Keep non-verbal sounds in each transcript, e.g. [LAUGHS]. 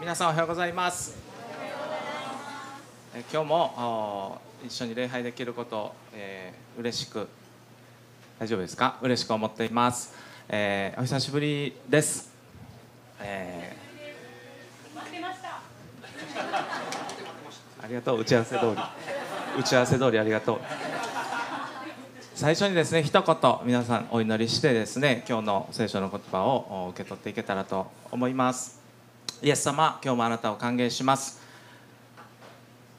皆さんおはようございます。え今日もお一緒に礼拝できることを、えー、嬉しく大丈夫ですか？嬉しく思っています、えーお久しぶりです、えーありがとう。打ち合わせ通り。打ち合わせ通りありがとう。最初にですね一言皆さんお祈りしてですね今日の聖書の言葉をお受け取っていけたらと思いますイエス様今日もあなたを歓迎します。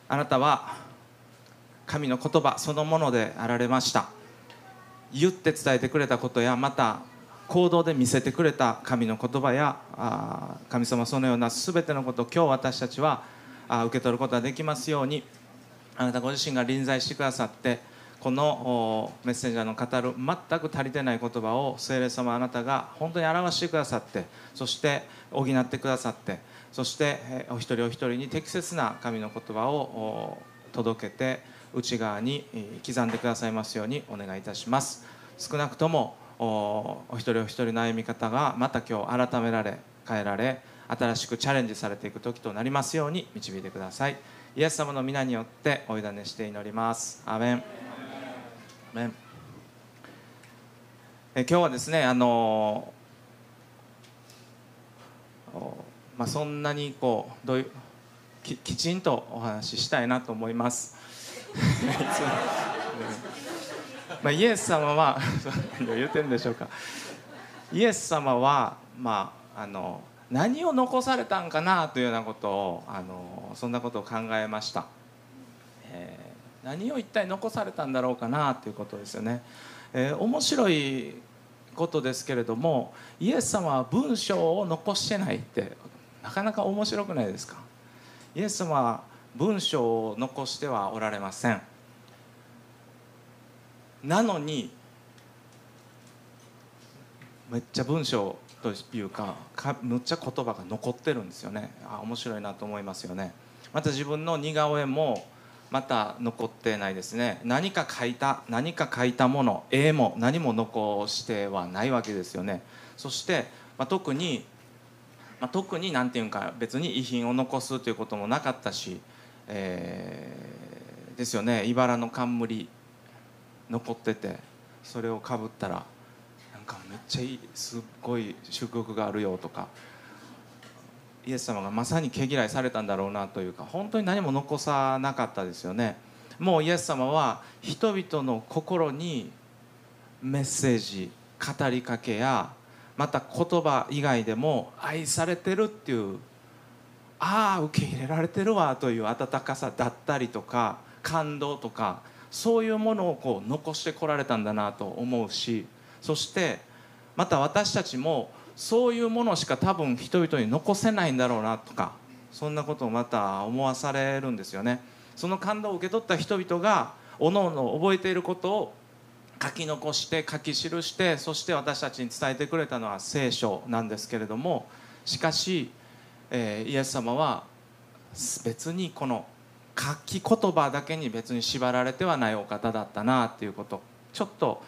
あなたは神の言葉そのものであられました。言って伝えてくれたことやまた行動で見せてくれた神の言葉やあ神様そのような全てのことを今日私たちはあ受け取ることができますようにあなたご自身が臨在してくださってこのメッセンジャーの語る全く足りてない言葉を聖霊様あなたが本当に表してくださってそして補ってくださってそしてお一人お一人に適切な神の言葉を届けて内側に刻んでくださいますようにお願いいたします。少なくともお一人お一人の歩み方がまた今日改められ変えられ新しくチャレンジされていく時となりますように導いてください。イエス様の皆によってお委ねして祈ります。アメン。え今日はですねあのまあ、そんなにこうどういうききちんとお話ししたいなと思います。[LAUGHS] まあ、イエス様は [LAUGHS] 何を言ってるんでしょうか。イエス様は、まあ、あの何を残されたんかなというようなことをあのそんなことを考えました、えー何を一体残されたんだろうかなということですよね、えー面白いことですけれどもイエス様は文章を残してないってなかなか面白くないですか？イエス様は文章を残してはおられません。なのにめっちゃ文章というかかむっちゃ言葉が残ってるんですよね。あ面白いなと思いますよね。また自分の似顔絵もまた残ってないですね。何か書いた何か書いたもの絵も何も残してはないわけですよね。そして、まあ、特に、まあ、特に何て言うんか別に遺品を残すということもなかったし、えーですよね。茨の冠残っててそれをかぶったらなんかめっちゃいいすっごい祝福があるよとかイエス様がまさに毛嫌いされたんだろうなというか本当に何も残さなかったですよね。もうイエス様は人々の心にメッセージ語りかけやまた言葉以外でも愛されてるっていうああ受け入れられてるわという温かさだったりとか感動とかそういうものをこう残してこられたんだなと思うしそしてまた私たちもそういうものしか多分人々に残せないんだろうなとかそんなことをまた思わされるんですよね。その感動を受け取った人々がおのおの覚えていることを書き残して書き記してそして私たちに伝えてくれたのは聖書なんですけれどもしかし、えーイエス様は別にこの書き言葉だけに別に縛られてはないお方だったなっていうことちょっと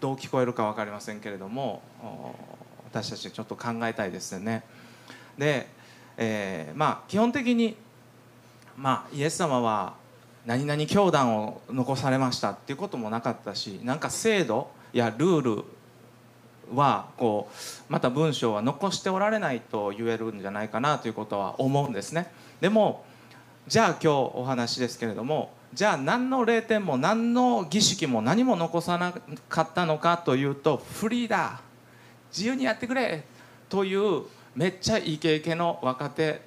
どう聞こえるか分かりませんけれども私たちちょっと考えたいですよね。で、えーまあ基本的に、まあ、イエス様は何々教団を残されましたっていうこともなかったしなんか制度やルールはこうまた文章は残しておられないと言えるんじゃないかなということは思うんですねでもじゃあ今日お話ですけれどもじゃあ何の霊典も何の儀式も何も残さなかったのかというとフリーだ自由にやってくれというめっちゃイケイケの若手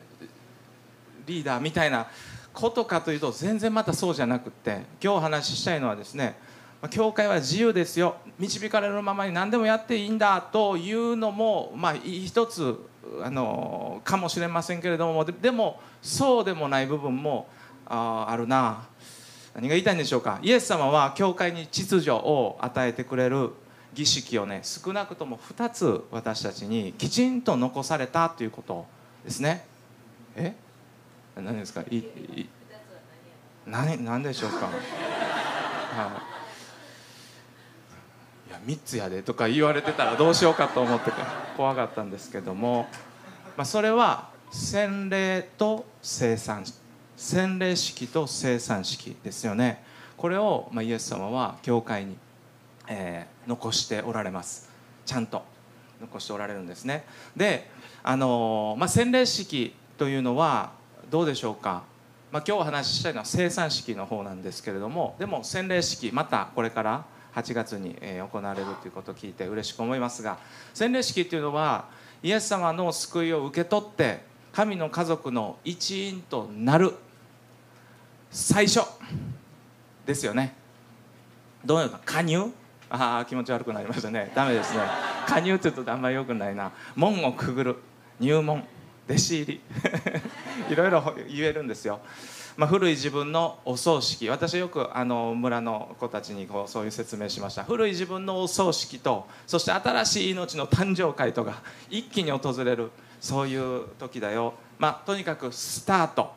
リーダーみたいなことかというと全然またそうじゃなくって今日お話ししたいのはですね教会は自由ですよ導かれるままに何でもやっていいんだというのもまあ一つあのかもしれませんけれどもでもそうでもない部分もああるな。何が言いたいんでしょうか？イエス様は教会に秩序を与えてくれる儀式をね少なくとも2つ私たちにきちんと残されたということですね。え？何ですか？いい何何でしょうか、[LAUGHS] はい、いや3つやで」とか言われてたらどうしようかと思って怖かったんですけども、まあ、それは洗礼と生産洗礼式と生産式ですよね。これを、ま、イエス様は教会に、え、残しておられます。ちゃんと残しておられるんですね。であの、まあ、洗礼式というのはどうでしょうか？まあ、今日お話ししたいのは生産式の方なんですけれどもでも洗礼式またこれから8月に行われるということを聞いて嬉しく思いますが洗礼式というのはイエス様の救いを受け取って神の家族の一員となる最初。ですよね。どういうか加入？ああ気持ち悪くなりましたね。ダメですね。加入って言うとあんまりよくないな。門をくぐる。入門。弟子入り。[LAUGHS] いろいろ言えるんですよ、まあ、古い自分のお葬式。私よくあの村の子たちにこうそういう説明しました。古い自分のお葬式とそして新しい命の誕生会とが一気に訪れる。そういう時だよ、まあ、とにかくスタート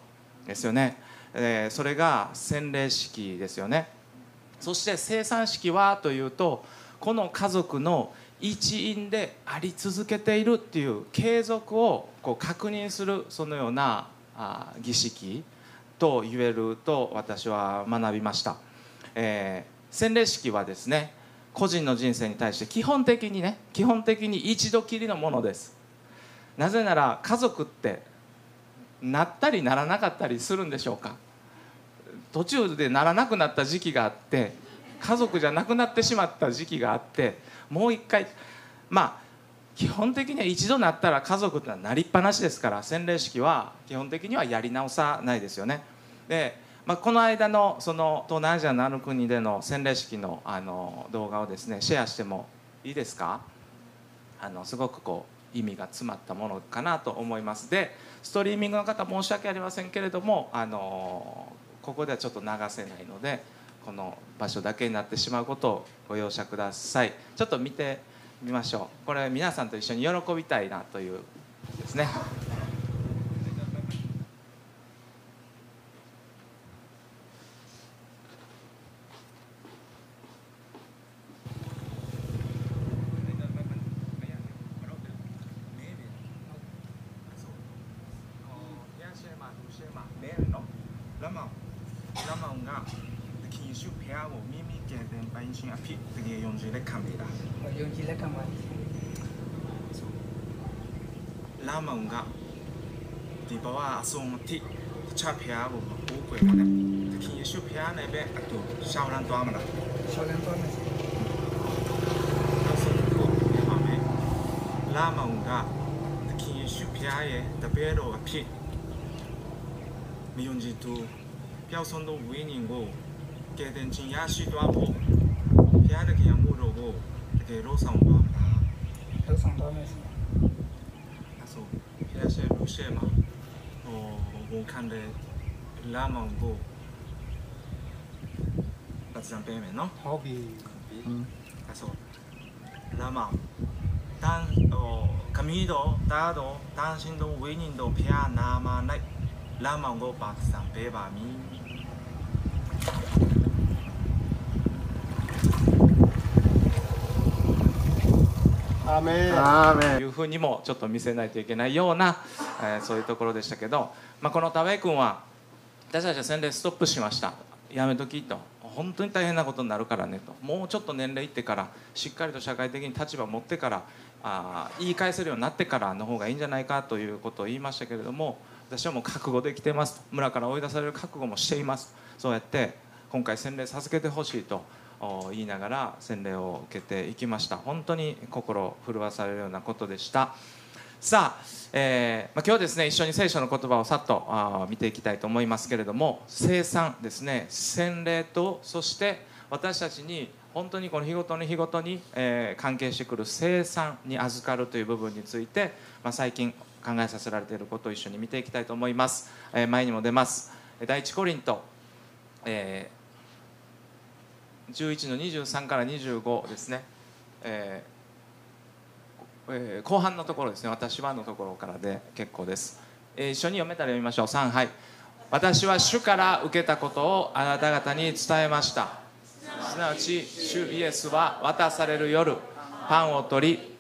ですよね、えー、それが洗礼式ですよね。そして生産式はというとこの家族の一員であり続けているっていう継続をこう確認するそのようなあ儀式と言えると私は学びました、えー、洗礼式はですね個人の人生に対して基本的にね基本的に一度きりのものです。なぜなら家族ってなったりならなかったりするんでしょうか。途中でならなくなった時期があって家族じゃなくなってしまった時期があってもう一回まあ基本的には一度なったら家族ってのはなりっぱなしですから洗礼式は基本的にはやり直さないですよね。で、まあ、この間のその東南アジアのある国での洗礼式のあの動画をですねシェアしてもいいですか？あのすごくこう意味が詰まったものかなと思いますでストリーミングの方申し訳ありませんけれどもあのここではちょっと流せないのでこの場所だけになってしまうことをご容赦ください。ちょっと見てみましょう。これ皆さんと一緒に喜びたいなというですね。 ဆုံးအထိတခြားဖျားကိုမပိုးကွယ်ပါနဲ့သခင်ယေရှုဖျားနဲ့ပဲအတူရှောင်းလန်းသွားမလားရှောင်းလန်းသွားမယ်လာမောင်ကသခင်ယေရှုဖျားရဲ့တပည့်တော်အဖြစ်မယုံကြည်သူပျောက်ဆုံးသောဝိညာဉ်ကိုကယ်တင်ခြင်းရရှိသွားဖို့ ဘုရားသခင်အမှုတော်ကိုတကယ်လို့ဆောင်သွားမလားလို့ဆောင်သွားမယ်ဆိုအဲဆိုဘုရားရှင်လူရှဲမှာဝန်ခံတယ်လာမောင်ကိုပတ်စံပေးမယ်နော်ဟုတ်ပြီအဲ့ဆိုလာမောင်တန်ဟိုခမီးတော်တားတော်တန်ရှင်တော်ဝိညာဉ်တော်ဖျားနာမ၌လာမောင်ကိုပတ်စံပေးပါမည် アーメいうふうにもちょっと見せないといけないような、えー、そういうところでしたけど、まあ、この田部君は私たちは洗礼ストップしました。やめときと。本当に大変なことになるからねと。もうちょっと年齢いってからしっかりと社会的に立場を持ってからあ言い返せるようになってからの方がいいんじゃないかということを言いましたけれども私はもう覚悟できてます村から追い出される覚悟もしています。そうやって今回洗礼授けてほしいと言いながら洗礼を受けていきました。本当に心震わされるようなことでした。さあ、えーまあ、今日はですね一緒に聖書の言葉をさっとあ見ていきたいと思いますけれども生産ですね。洗礼とそして私たちに本当にこの日ごとに日ごとに、えー、関係してくる生産に預かるという部分について、まあ、最近考えさせられていることを一緒に見ていきたいと思います、えー、前にも出ます。第一コリント、え11の23から25ですね、えーえー、後半のところですね。私はのところからで結構です、えー、一緒に読めたら読みましょう。3はい。私は主から受けたことをあなた方に伝えました。すなわち主イエスは渡される夜パンを取り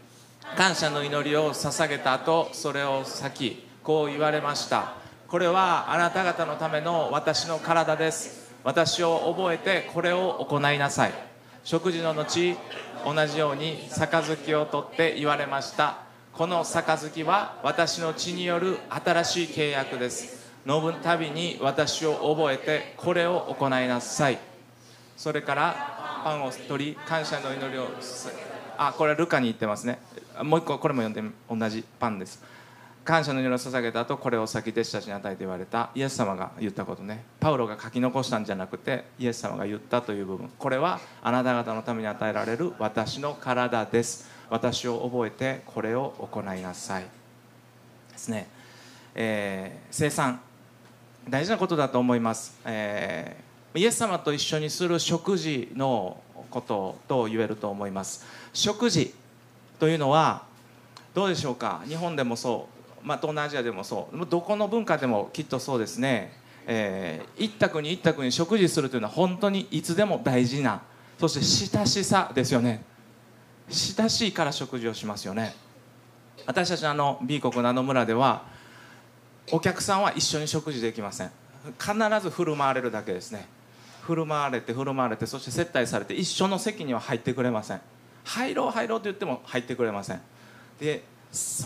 感謝の祈りを捧げた後それを裂きこう言われました。これはあなた方のための私の体です。私を覚えてこれを行いなさい。食事の後同じように杯を取って言われました。この杯は私の血による新しい契約です。飲むたびに私を覚えてこれを行いなさい。それからパンを取り感謝の祈りをあこれはルカに言ってますね。もう一個これも読んで同じパンです。感謝の祈りを捧げた後これを先弟子たちに与えて言われたイエス様が言ったことね。パウロが書き残したんじゃなくてイエス様が言ったという部分。これはあなた方のために与えられる私の体です。私を覚えてこれを行いなさい。ですね、えー、生産。大事なことだと思います、えー、イエス様と一緒にする食事のことと言えると思います。食事というのはどうでしょうか？日本でもそう。まあ、東南アジアでもそう。どこの文化でもきっとそうですね、えー、一択に一択に食事するというのは本当にいつでも大事なそして親しさですよね。親しいから食事をしますよね。私たちのあの B 国のあの村ではお客さんは一緒に食事できません。必ず振る舞われるだけですね。振る舞われて振る舞われてそして接待されて一緒の席には入ってくれません。入ろう入ろうと言っても入ってくれません。で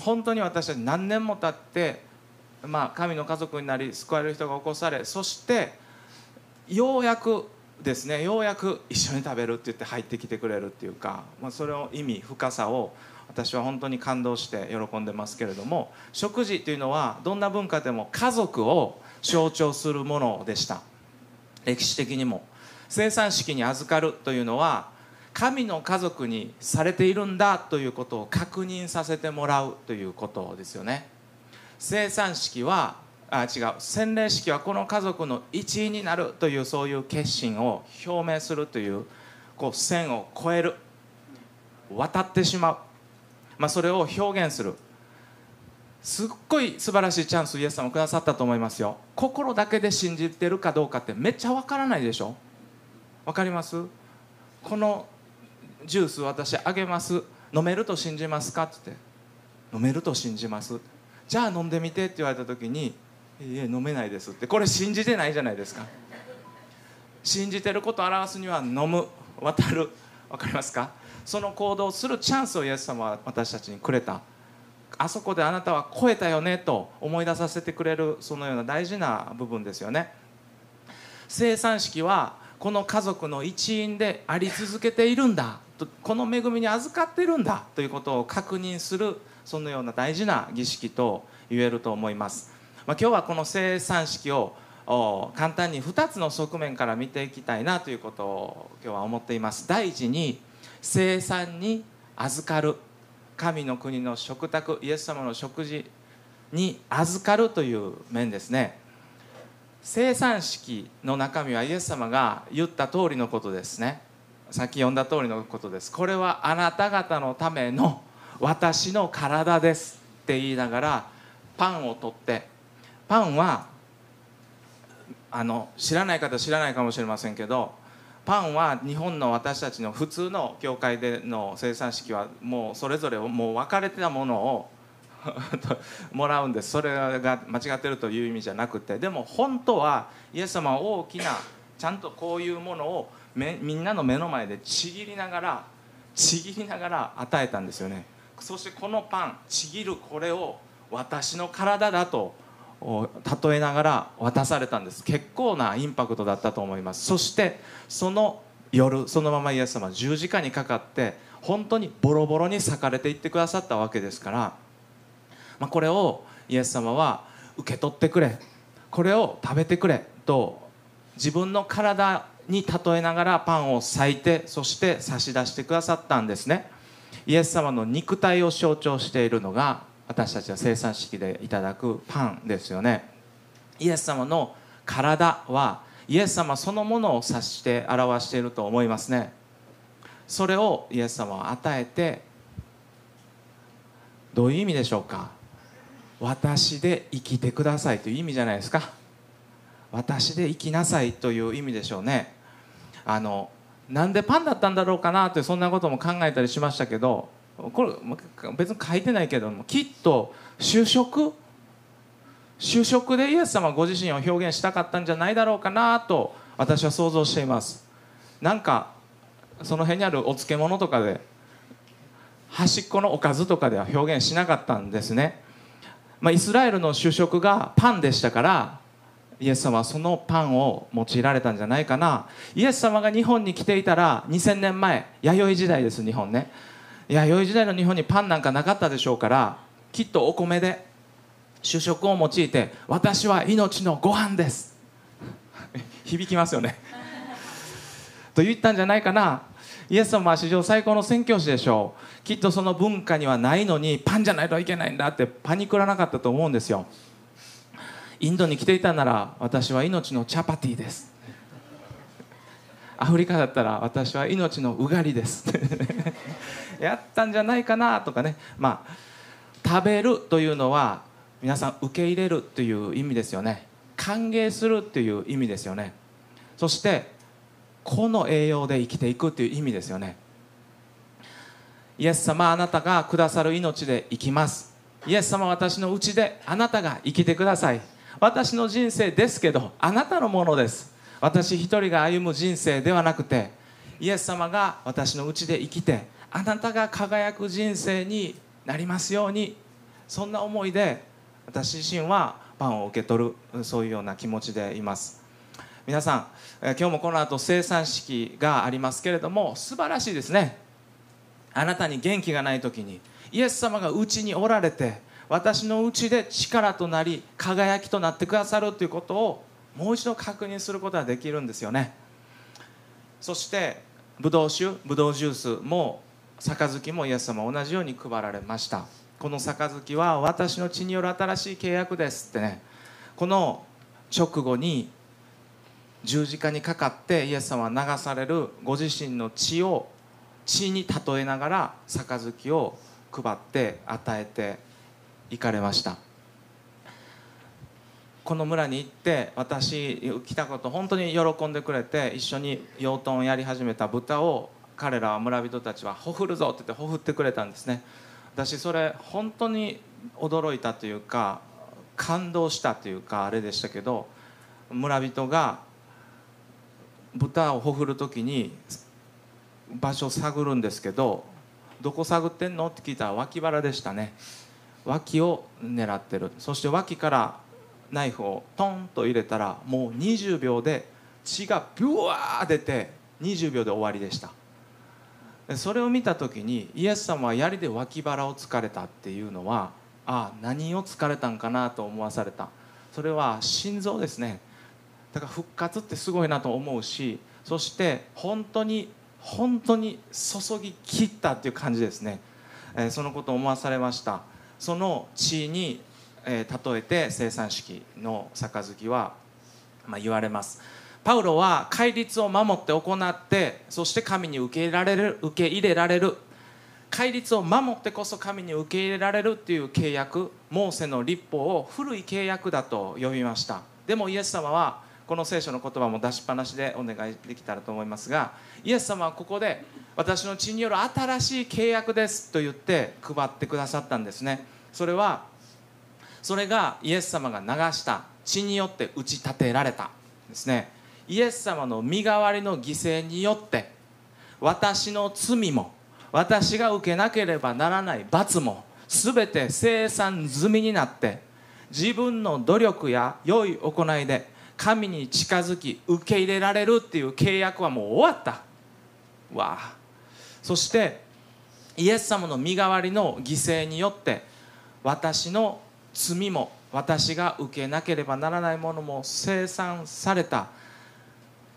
本当に私たち何年も経って、まあ、神の家族になり救われる人が起こされそしてようやくですねようやく一緒に食べるって言って入ってきてくれるっていうか、まあ、それを意味深さを私は本当に感動して喜んでますけれども食事というのはどんな文化でも家族を象徴するものでした。歴史的にも。生産式に預かるというのは神の家族にされているんだということを確認させてもらうということですよね。生産式はあ違う。洗礼式はこの家族の一員になるというそういう決心を表明するというこう線を越える渡ってしまう、まあ、それを表現する。すっごい素晴らしいチャンスイエス様くださったと思いますよ。心だけで信じてるかどうかってめっちゃわからないでしょ？わかります？このジュース私あげます。飲めると信じますか?」って言って「飲めると信じます」じゃあ飲んでみてって言われた時に「いえ飲めないです」って。これ信じてないじゃないですか。信じてることを表すには飲む。渡る。分かりますか？その行動をするチャンスをイエス様は私たちにくれた。あそこであなたは超えたよねと思い出させてくれるそのような大事な部分ですよね。生産式はこの家族の一員であり続けているんだ。この恵みに預かってるんだということを確認するそのような大事な儀式と言えると思います、まあ、今日はこの生産式を簡単に2つの側面から見ていきたいなということを今日は思っています。第一に生産に預かる。神の国の食卓イエス様の食事に預かるという面ですね。生産式の中身はイエス様が言った通りのことですね。さっき読んだ通りのことです。これはあなた方のための私の体ですって言いながらパンを取ってパンはあの知らない方知らないかもしれませんけどパンは日本の私たちの普通の教会での生産式はもうそれぞれもう分かれてたものを [LAUGHS] もらうんです。それが間違ってるという意味じゃなくて。でも本当はイエス様は大きなちゃんとこういうものをみんなの目の前でちぎりながらちぎりながら与えたんですよね。そしてこのパンちぎるこれを私の体だと例えながら渡されたんです。結構なインパクトだったと思います。そしてその夜そのままイエス様十字架にかかって本当にボロボロに裂かれていってくださったわけですからまあ、これをイエス様は受け取ってくれ。これを食べてくれと自分の体に例えながらパンを裂いてそして差し出してくださったんですね。イエス様の肉体を象徴しているのが私たちは生産式でいただくパンですよね。イエス様の体はイエス様そのものを指して表していると思いますね。それをイエス様は与えてどういう意味でしょうか？私で生きてくださいという意味じゃないですか。私で生きなさいという意味でしょうね。あのなんでパンだったんだろうかなってそんなことも考えたりしましたけどこれ別に書いてないけどもきっと就職？就職でイエス様ご自身を表現したかったんじゃないだろうかなと私は想像しています。なんかその辺にあるお漬物とかで端っこのおかずとかでは表現しなかったんですね、まあ、イスラエルの主食がパンでしたからイエス様はそのパンを用いられたんじゃないかな。イエス様が日本に来ていたら2000年前弥生時代です日本ね。弥生時代の日本にパンなんかなかったでしょうからきっとお米で主食を用いて私は命のご飯です。[LAUGHS] 響きますよね。[LAUGHS] と言ったんじゃないかな。イエス様は史上最高の宣教師でしょう。きっとその文化にはないのにパンじゃないといけないんだってパニクらなかったと思うんですよ。インドに来ていたなら私は命のチャパティです。アフリカだったら私は命のうがりです。[LAUGHS] やったんじゃないかなとかね。まあ食べるというのは皆さん受け入れるという意味ですよね。歓迎するっていう意味ですよね。そしてこの栄養で生きていくっていう意味ですよね。イエス様あなたがくださる命で生きます。イエス様私のうちであなたが生きてください。私の人生ですけどあなたのものです。私一人が歩む人生ではなくてイエス様が私のうちで生きてあなたが輝く人生になりますようにそんな思いで私自身はパンを受け取るそういうような気持ちでいます。皆さん今日もこの後生産式がありますけれども素晴らしいですね。あなたに元気がない時にイエス様がうちにおられて私のうちで力となり輝きとなってくださるということをもう一度確認することができるんですよね。そしてブドウ酒ブドウジュースも杯もイエス様同じように配られました。この杯は私の血による新しい契約ですってね。この直後に十字架にかかってイエス様は流されるご自身の血を血に例えながら杯を配って与えて行かれました。この村に行って私来たこと本当に喜んでくれて一緒に養豚をやり始めた豚を彼らは村人たちは「ほふるぞ」って言ってほふってくれたんですね。私それ本当に驚いたというか感動したというかあれでしたけど村人が豚をほふる時に場所を探るんですけど「どこ探ってんの?」って聞いたら脇腹でしたね。脇を狙ってる。そして脇からナイフをトンと入れたらもう20秒で血がビュワー出て20秒で終わりでした。それを見た時にイエス様は槍で脇腹を突かれたっていうのはああ何を突かれたんかなと思わされた。それは心臓ですね。だから復活ってすごいなと思うしそして本当に本当に注ぎ切ったっていう感じですね、えー、そのことを思わされました。その地位に、えー、例えて生産式の杯は、まあ、言われます。パウロは戒律を守って行ってそして神に受け入れられる受け入れられる。戒律を守ってこそ神に受け入れられるっていう契約モーセの立法を古い契約だと呼びました。でもイエス様はこの聖書の言葉も出しっぱなしでお願いできたらと思いますがイエス様はここで私の血による新しい契約ですと言って配ってくださったんですね。それはそれがイエス様が流した血によって打ち立てられたですね。イエス様の身代わりの犠牲によって私の罪も私が受けなければならない罰も全て生産済みになって自分の努力や良い行いで神に近づき受け入れられるっていう契約はもう終わった。わあ。そしてイエス様の身代わりの犠牲によって私の罪も私が受けなければならないものも生産された。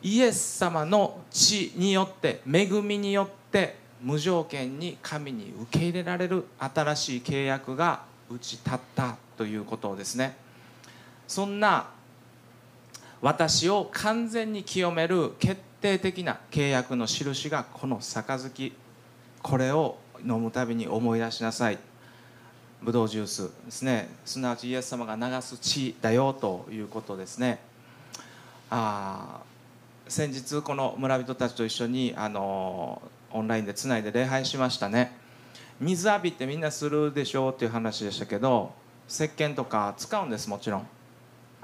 イエス様の血によって恵みによって無条件に神に受け入れられる新しい契約が打ち立ったということですね。そんな私を完全に清める決定的な契約の印がこの杯。これを飲むたびに思い出しなさい。ブドウジュースですね。すなわちイエス様が流す血だよということですね。あ先日この村人たちと一緒にあのオンラインでつないで礼拝しましたね。水浴びってみんなするでしょうっていう話でしたけど石鹸とか使うんですもちろん。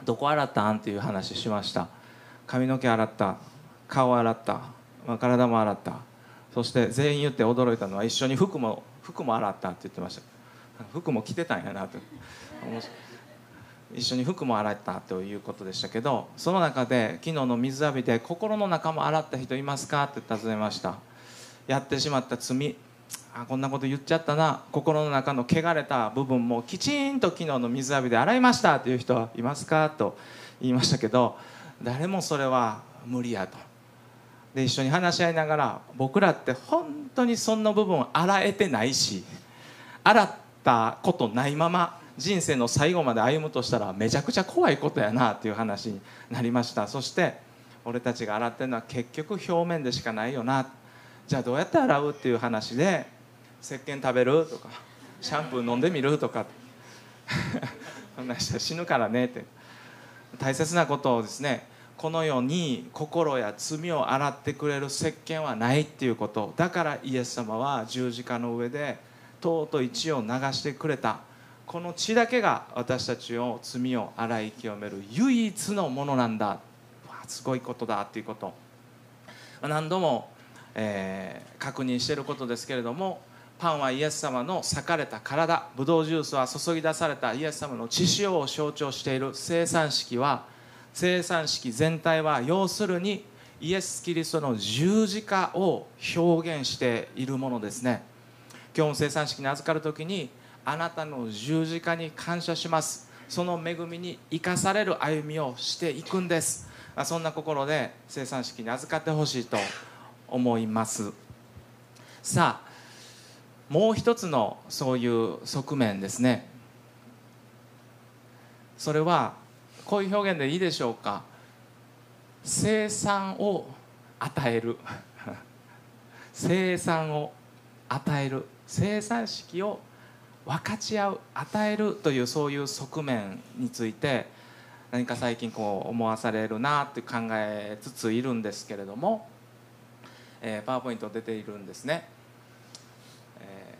どこ洗ったん？っていう話しました。髪の毛洗った。顔洗った、まあ、体も洗った。そして全員言って驚いたのは一緒に服も服も洗ったって言ってました。服も着てたんやなって。一緒に服も洗ったということでしたけどその中で昨日の水浴びで心の中も洗った人いますか？って尋ねました。やってしまった罪。あこんなこと言っちゃったな。心の中の汚れた部分もきちんと昨日の水浴びで洗いましたという人はいますかと言いましたけど誰もそれは無理やと。で一緒に話し合いながら僕らって本当にそんな部分洗えてないし洗ったことないまま人生の最後まで歩むとしたらめちゃくちゃ怖いことやなっていう話になりました。そして俺たちが洗ってるのは結局表面でしかないよな。じゃあどうやって洗うっていう話で石鹸食べるとかシャンプー飲んでみるとか。[LAUGHS] そんな人死ぬからねって。大切なことをですねこの世に心や罪を洗ってくれる石鹸はないっていうこと。だからイエス様は十字架の上でとうとう血を流してくれた。この血だけが私たちを罪を洗い清める。唯一のものなんだ。すごいことだっていうこと。何度も、えー、確認していることですけれどもパンはイエス様の裂かれた体ブドウジュースは注ぎ出されたイエス様の血潮を象徴している生産式は生産式全体は要するにイエス・キリストの十字架を表現しているものですね。今日も生産式に預かる時にあなたの十字架に感謝します。その恵みに生かされる歩みをしていくんです。そんな心で生産式に預かってほしいと思います。さあもう一つのそういう側面ですね。それはこういう表現でいいでしょうか。生産を与える。[LAUGHS] 生産を与える。生産式を分かち合う与えるというそういう側面について何か最近こう思わされるなって考えつついるんですけれども、えー、パワーポイント出ているんですね。え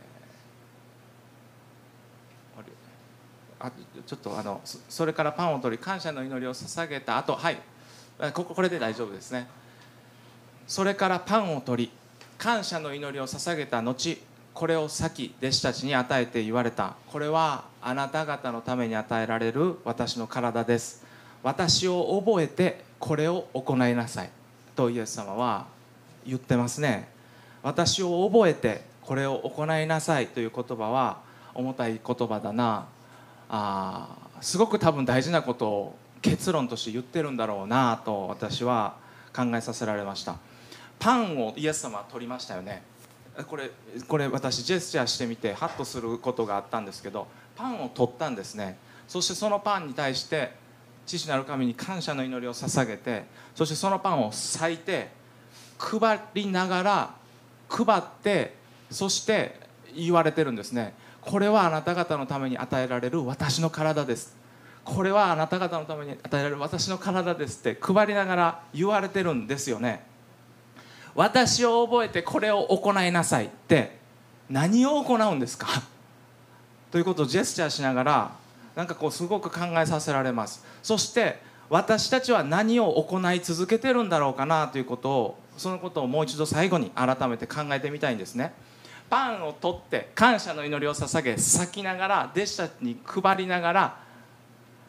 ー、あちょっとあのそれからパンを取り感謝の祈りを捧げた。後はい。こここれで大丈夫ですね。それからパンを取り感謝の祈りを捧げた後これを先弟子たちに与えて言われた。これはあなた方のために与えられる私の体です。私を覚えてこれを行いなさい。とイエス様は言ってますね。私を覚えてこれを行いなさいという言葉は重たい言葉だな。あすごく多分大事なことを結論として言ってるんだろうなと私は考えさせられました。パンをイエス様は取りましたよね。これこれ私ジェスチャーしてみてハッとすることがあったんですけどパンを取ったんですね。そしてそのパンに対して父なる神に感謝の祈りを捧げてそしてそのパンを裂いて配りながら配ってそして言われてるんですね。これはあなた方のために与えられる私の体です。これはあなた方のために与えられる私の体ですって配りながら言われてるんですよね。私を覚えてこれを行いなさいって何を行うんですか？ということをジェスチャーしながらなんかこうすごく考えさせられます。そして私たちは何を行い続けてるんだろうかなということをそのことをもう一度最後に改めて考えてみたいんですね。パンを取って感謝の祈りを捧げ裂きながら弟子たちに配りながら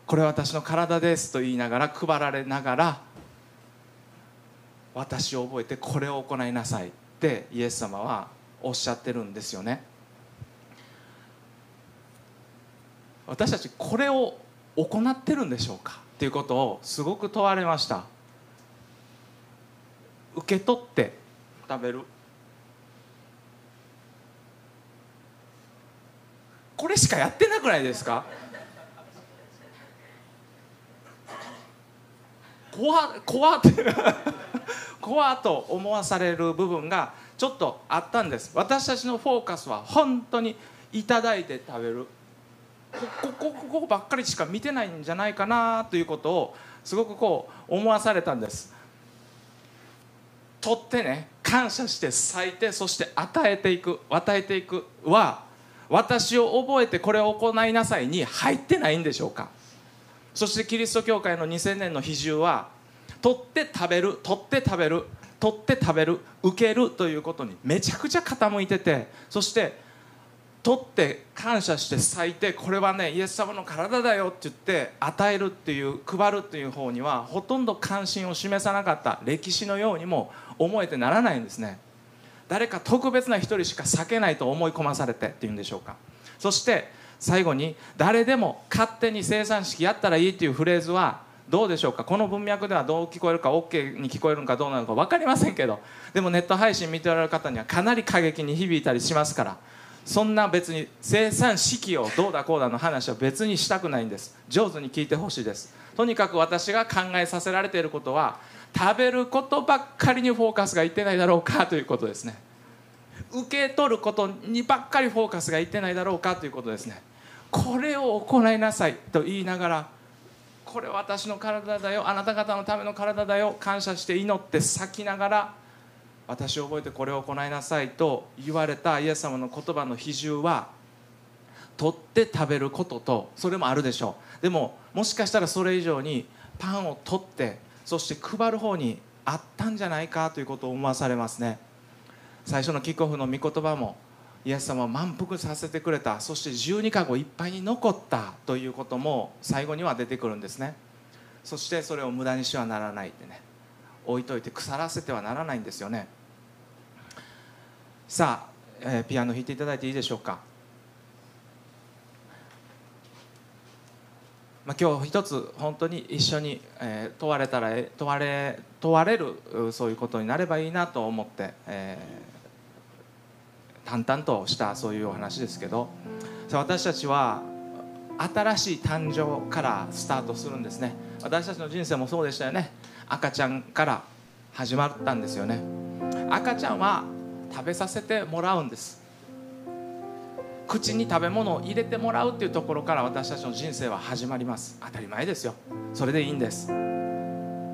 これ私の体ですと言いながら配られながら私を覚えてこれを行いなさいってイエス様はおっしゃってるんですよね。私たちこれを行ってるんでしょうか？っていうことをすごく問われました。受け取って。食べる。これしかやってなくないですか？怖怖って [LAUGHS] 怖と思わされる部分がちょっとあったんです。私たちのフォーカスは本当にいただいて食べる。ここここばっかりしか見てないんじゃないかなということをすごくこう思わされたんです取ってね感謝して咲いてそして与えていく与えていくは私を覚えてこれを行いなさいに入ってないんでしょうか。そしてキリスト教会の2000年の比重は取って食べる取って食べる取って食べる受けるということにめちゃくちゃ傾いててそして取って感謝して咲いてこれはねイエス様の体だよって言って与えるっていう配るっていう方にはほとんど関心を示さなかった歴史のようにも思えてならないんですね。誰か特別な一人しか避けないと思い込まされてっていうんでしょうか。そして最後に誰でも勝手に生産式やったらいいっていうフレーズはどうでしょうか。この文脈ではどう聞こえるか OK に聞こえるのかどうなのか分かりませんけどでもネット配信見ておられる方にはかなり過激に響いたりしますからそんな別に生産式をどうだこうだの話は別にしたくないんです。上手に聞いてほしいです。とにかく私が考えさせられていることは食べることばっかりにフォーカスがいってないだろうかということですね。受け取ることにばっかりフォーカスがいってないだろうかということですね。これを行いなさいと言いながらこれは私の体だよあなた方のための体だよ感謝して祈って咲きながら私を覚えてこれを行いなさいと言われたイエス様の言葉の比重は取って食べることとそれもあるでしょう。でももしかしたらそれ以上にパンを取ってそして配る方にあったんじゃないかということを思わされますね。最初のキックオフの御言葉もイエス様を満腹させてくれたそして12かごいっぱいに残ったということも最後には出てくるんですね。そしてそれを無駄にしてはならないってね。置いといて腐らせてはならないんですよね。さあ、えー、ピアノ弾いていただいていいでしょうか、まあ、今日一つ本当に一緒に、えー、問われたら問われ問われるそういうことになればいいなと思って、えー淡々としたそういうお話ですけど。私たちは新しい誕生からスタートするんですね。私たちの人生もそうでしたよね。赤ちゃんから始まったんですよね。赤ちゃんは食べさせてもらうんです。口に食べ物を入れてもらうっていうところから私たちの人生は始まります。当たり前ですよ。それでいいんです。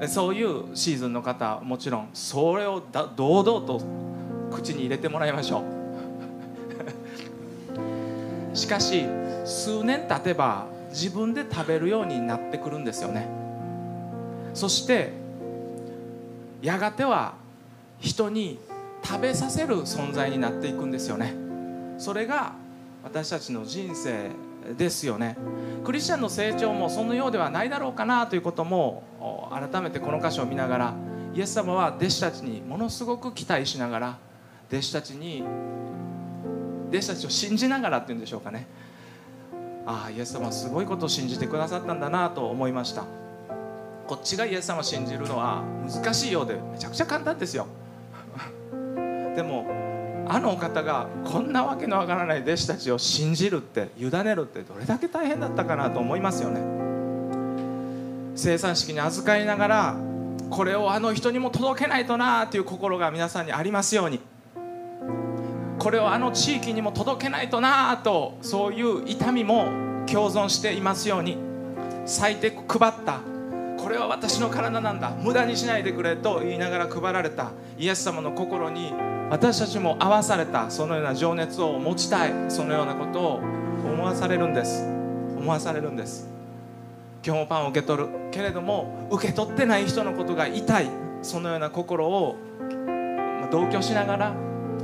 そういうシーズンの方もちろんそれを堂々と口に入れてもらいましょう。[LAUGHS] しかし数年経てば自分で食べるようになってくるんですよね。そしてやがては人に食べさせる存在になっていくんですよね。それが私たちの人生ですよね。クリスチャンの成長もそのようではないだろうかなということも改めてこの箇所を見ながらイエス様は弟子たちにものすごく期待しながら弟子たちに弟子たちを信じながらっていうんでしょうかね。ああイエス様はすごいことを信じてくださったんだなと思いました。こっちがイエス様を信じるのは難しいようでめちゃくちゃ簡単ですよ。でもあのお方がこんなわけのわからない弟子たちを信じるって委ねるってどれだけ大変だったかなと思いますよね。生産式に預かりながらこれをあの人にも届けないとなという心が皆さんにありますように。これをあの地域にも届けないとなとそういう痛みも共存していますように。咲いて配った。これは私の体なんだ。無駄にしないでくれと言いながら配られたイエス様の心に私たちも合わされたそのような情熱を持ちたいそのようなことを思わされるんです。思わされるんです。今日もパンを受け取るけれども受け取ってない人のことが痛いそのような心を同居しながら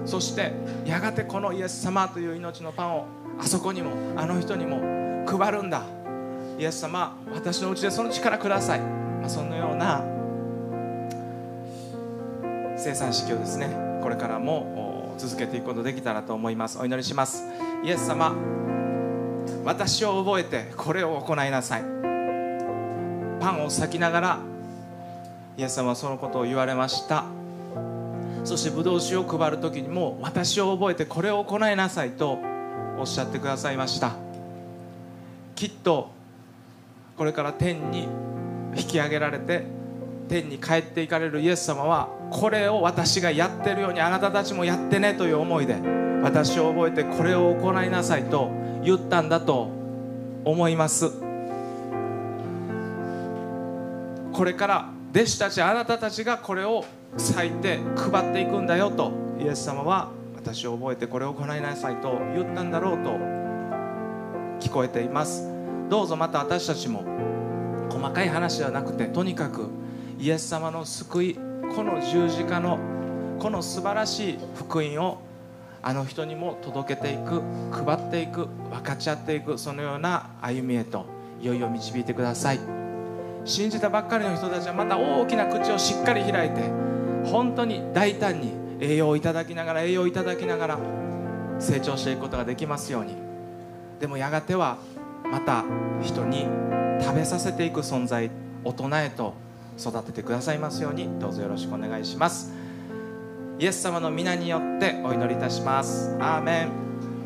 そしてやがてこのイエス様という命のパンをあそこにもあの人にも配るんだ。イエス様私のうちでその力ください、ま、そのような生産式をですねこれからも続けていくことできたらと思います。お祈りします。イエス様私を覚えてこれを行いなさい。パンを裂きながらイエス様はそのことを言われました。そしてブドウ酒を配る時にも私を覚えてこれを行いなさいとおっしゃってくださいました。きっとこれから天に引き上げられて天に帰っていかれるイエス様はこれを私がやってるようにあなたたちもやってねという思いで私を覚えてこれを行いなさいと言ったんだと思います。これから弟子たちあなたたちがこれを割いて配っていくんだよとイエス様は私を覚えてこれを行いなさいと言ったんだろうと聞こえています。どうぞまた私たちも細かい話ではなくてとにかくイエス様の救いこの十字架のこの素晴らしい福音をあの人にも届けていく配っていく分かち合っていくそのような歩みへといよいよ導いてください。信じたばっかりの人たちはまた大きな口をしっかり開いて本当に大胆に栄養をいただきながら栄養をいただきながら成長していくことができますように。でもやがてはまた人に食べさせていく存在大人へと育ててくださいますようにどうぞよろしくお願いします。イエス様の皆によってお祈りいたします。アーメン。